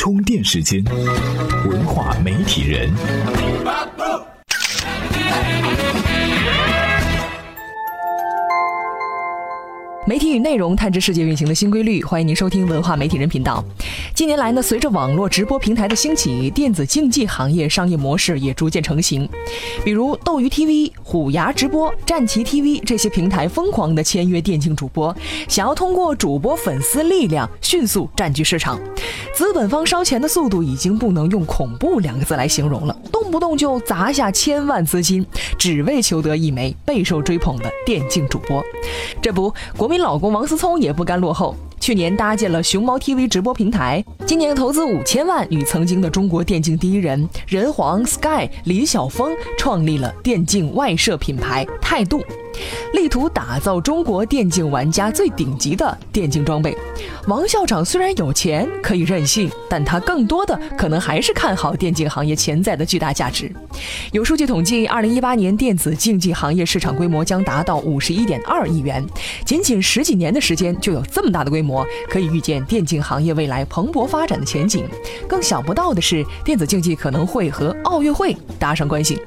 充电时间，文化媒体人。媒体与内容探知世界运行的新规律，欢迎您收听文化媒体人频道。近年来呢，随着网络直播平台的兴起，电子竞技行业商业模式也逐渐成型。比如斗鱼 TV、虎牙直播、战旗 TV 这些平台疯狂的签约电竞主播，想要通过主播粉丝力量迅速占据市场。资本方烧钱的速度已经不能用恐怖两个字来形容了，动不动就砸下千万资金，只为求得一枚备受追捧的电竞主播。这不，国民老公王思聪也不甘落后。去年搭建了熊猫 TV 直播平台，今年投资五千万，与曾经的中国电竞第一人人皇 Sky 李晓峰创立了电竞外设品牌态度。力图打造中国电竞玩家最顶级的电竞装备。王校长虽然有钱可以任性，但他更多的可能还是看好电竞行业潜在的巨大价值。有数据统计，二零一八年电子竞技行业市场规模将达到五十一点二亿元，仅仅十几年的时间就有这么大的规模，可以预见电竞行业未来蓬勃发展的前景。更想不到的是，电子竞技可能会和奥运会搭上关系，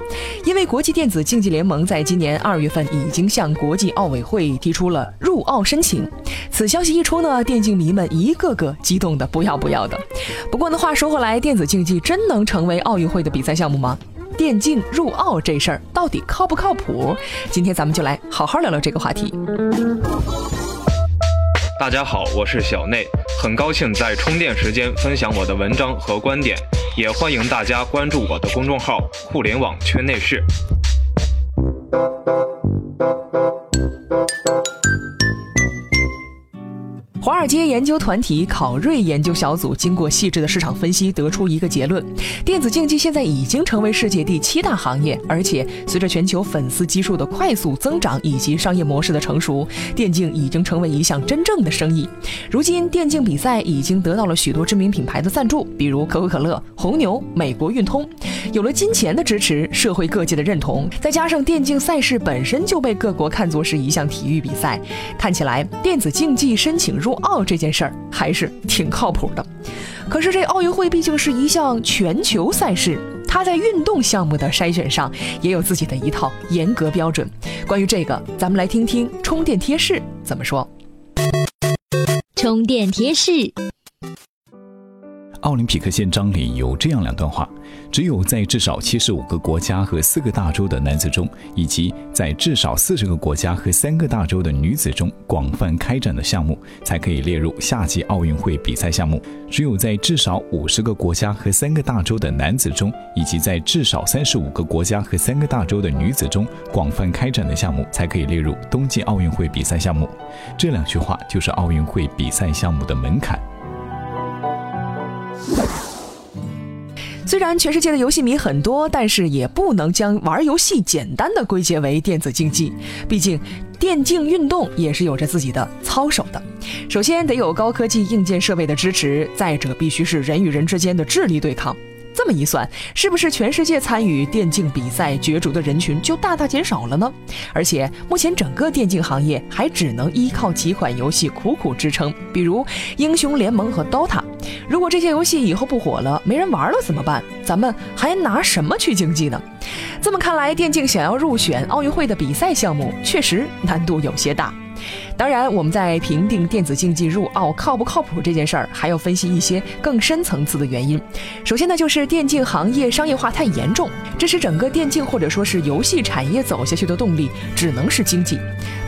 因为国际电子竞技联盟在今年二月份已经。向国际奥委会提出了入奥申请，此消息一出呢，电竞迷们一个个激动的不要不要的。不过呢，话说回来，电子竞技真能成为奥运会的比赛项目吗？电竞入奥这事儿到底靠不靠谱？今天咱们就来好好聊聊这个话题。大家好，我是小内，很高兴在充电时间分享我的文章和观点，也欢迎大家关注我的公众号“互联网圈内事”。华尔街研究团体考瑞研究小组经过细致的市场分析，得出一个结论：电子竞技现在已经成为世界第七大行业，而且随着全球粉丝基数的快速增长以及商业模式的成熟，电竞已经成为一项真正的生意。如今，电竞比赛已经得到了许多知名品牌的赞助，比如可口可乐、红牛、美国运通。有了金钱的支持，社会各界的认同，再加上电竞赛事本身就被各国看作是一项体育比赛，看起来电子竞技申请入奥这件事儿还是挺靠谱的。可是这奥运会毕竟是一项全球赛事，它在运动项目的筛选上也有自己的一套严格标准。关于这个，咱们来听听充电贴士怎么说。充电贴士。奥林匹克宪章里有这样两段话：只有在至少七十五个国家和四个大洲的男子中，以及在至少四十个国家和三个大洲的女子中广泛开展的项目，才可以列入夏季奥运会比赛项目；只有在至少五十个国家和三个大洲的男子中，以及在至少三十五个国家和三个大洲的女子中广泛开展的项目，才可以列入冬季奥运会比赛项目。这两句话就是奥运会比赛项目的门槛。虽然全世界的游戏迷很多，但是也不能将玩游戏简单的归结为电子竞技。毕竟，电竞运动也是有着自己的操守的。首先得有高科技硬件设备的支持，再者必须是人与人之间的智力对抗。这么一算，是不是全世界参与电竞比赛角逐的人群就大大减少了呢？而且目前整个电竞行业还只能依靠几款游戏苦苦支撑，比如英雄联盟和 DOTA。如果这些游戏以后不火了，没人玩了怎么办？咱们还拿什么去竞技呢？这么看来，电竞想要入选奥运会的比赛项目，确实难度有些大。当然，我们在评定电子竞技入奥靠不靠谱这件事儿，还要分析一些更深层次的原因。首先呢，就是电竞行业商业化太严重，这是整个电竞或者说是游戏产业走下去的动力，只能是经济。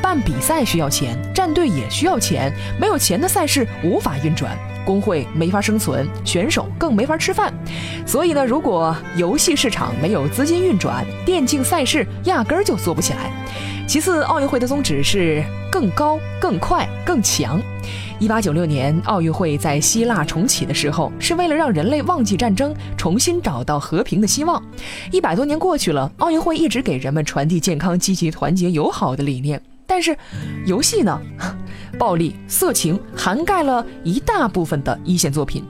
办比赛需要钱，战队也需要钱，没有钱的赛事无法运转，工会没法生存，选手更没法吃饭。所以呢，如果游戏市场没有资金运转，电竞赛事压根儿就做不起来。其次，奥运会的宗旨是更高、更快、更强。一八九六年，奥运会在希腊重启的时候，是为了让人类忘记战争，重新找到和平的希望。一百多年过去了，奥运会一直给人们传递健康、积极、团结、友好的理念。但是，游戏呢？暴力、色情涵盖了一大部分的一线作品。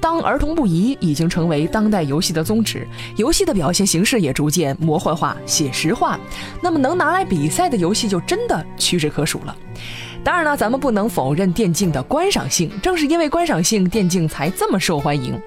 当儿童不宜已经成为当代游戏的宗旨，游戏的表现形式也逐渐魔幻化、写实化。那么能拿来比赛的游戏就真的屈指可数了。当然了，咱们不能否认电竞的观赏性，正是因为观赏性，电竞才这么受欢迎。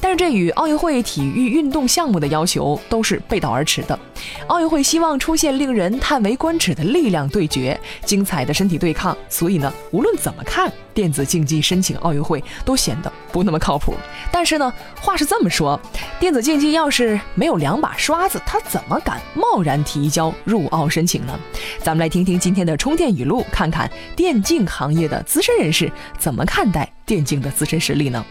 但是这与奥运会体育运动项目的要求都是背道而驰的。奥运会希望出现令人叹为观止的力量对决、精彩的身体对抗，所以呢，无论怎么看，电子竞技申请奥运会都显得不那么靠谱。但是呢，话是这么说，电子竞技要是没有两把刷子，他怎么敢贸然提交入奥申请呢？咱们来听听今天的充电语录，看看电竞行业的资深人士怎么看待电竞的自身实力呢？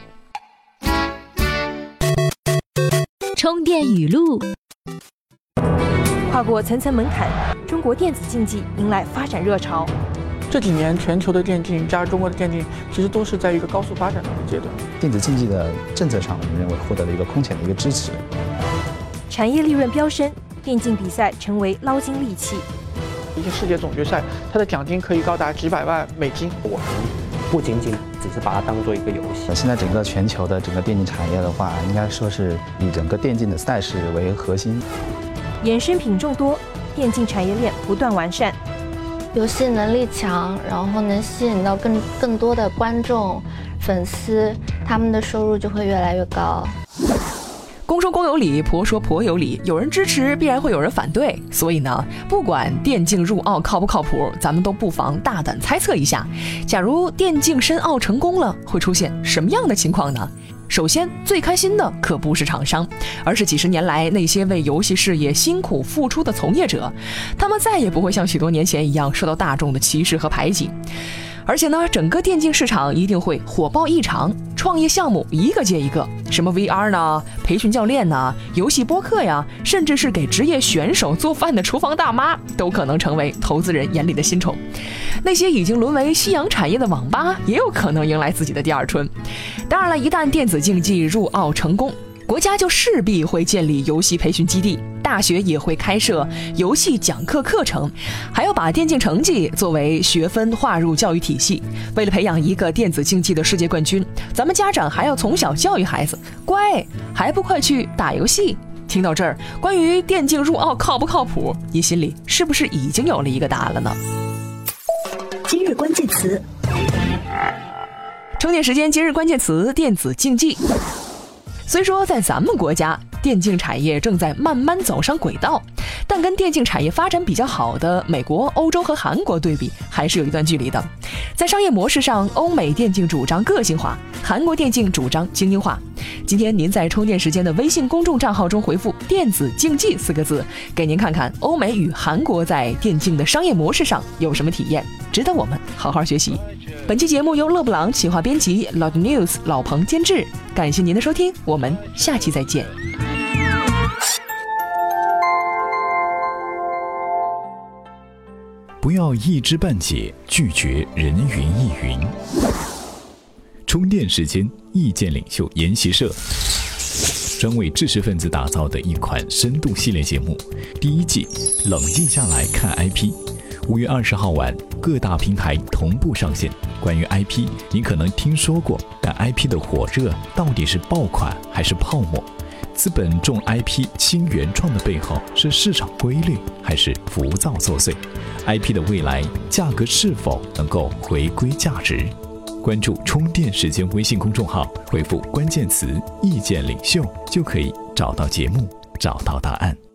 充电语录。跨过层层门槛，中国电子竞技迎来发展热潮。这几年，全球的电竞加中国的电竞，其实都是在一个高速发展的阶段。电子竞技的政策上，我们认为获得了一个空前的一个支持。产业利润飙升，电竞比赛成为捞金利器。一些世界总决赛，它的奖金可以高达几百万美金。我们不仅仅只是把它当做一个游戏。现在整个全球的整个电竞产业的话，应该说是以整个电竞的赛事为核心。衍生品众多，电竞产业链不断完善，游戏能力强，然后能吸引到更更多的观众、粉丝，他们的收入就会越来越高。公说公有理，婆说婆有理，有人支持，必然会有人反对。所以呢，不管电竞入奥靠不靠谱，咱们都不妨大胆猜测一下：假如电竞申奥成功了，会出现什么样的情况呢？首先，最开心的可不是厂商，而是几十年来那些为游戏事业辛苦付出的从业者，他们再也不会像许多年前一样受到大众的歧视和排挤。而且呢，整个电竞市场一定会火爆异常，创业项目一个接一个，什么 VR 呢，培训教练呢，游戏播客呀，甚至是给职业选手做饭的厨房大妈，都可能成为投资人眼里的新宠。那些已经沦为夕阳产业的网吧，也有可能迎来自己的第二春。当然了，一旦电子竞技入奥成功，国家就势必会建立游戏培训基地。大学也会开设游戏讲课课程，还要把电竞成绩作为学分划入教育体系。为了培养一个电子竞技的世界冠军，咱们家长还要从小教育孩子，乖，还不快去打游戏？听到这儿，关于电竞入奥靠不靠谱，你心里是不是已经有了一个答案了呢？今日关键词，充电时间。今日关键词：电子竞技。虽说在咱们国家，电竞产业正在慢慢走上轨道，但跟电竞产业发展比较好的美国、欧洲和韩国对比，还是有一段距离的。在商业模式上，欧美电竞主张个性化，韩国电竞主张精英化。今天您在充电时间的微信公众账号中回复“电子竞技”四个字，给您看看欧美与韩国在电竞的商业模式上有什么体验，值得我们好好学习。本期节目由勒布朗企划编辑，Loud News 老彭监制。感谢您的收听，我们下期再见。不要一知半解，拒绝人云亦云。充电时间，意见领袖研习社，专为知识分子打造的一款深度系列节目。第一季，冷静下来看 IP。五月二十号晚，各大平台同步上线。关于 IP，你可能听说过，但 IP 的火热到底是爆款还是泡沫？资本重 IP 轻原创的背后，是市场规律还是浮躁作祟？IP 的未来价格是否能够回归价值？关注充电时间微信公众号，回复关键词“意见领袖”，就可以找到节目，找到答案。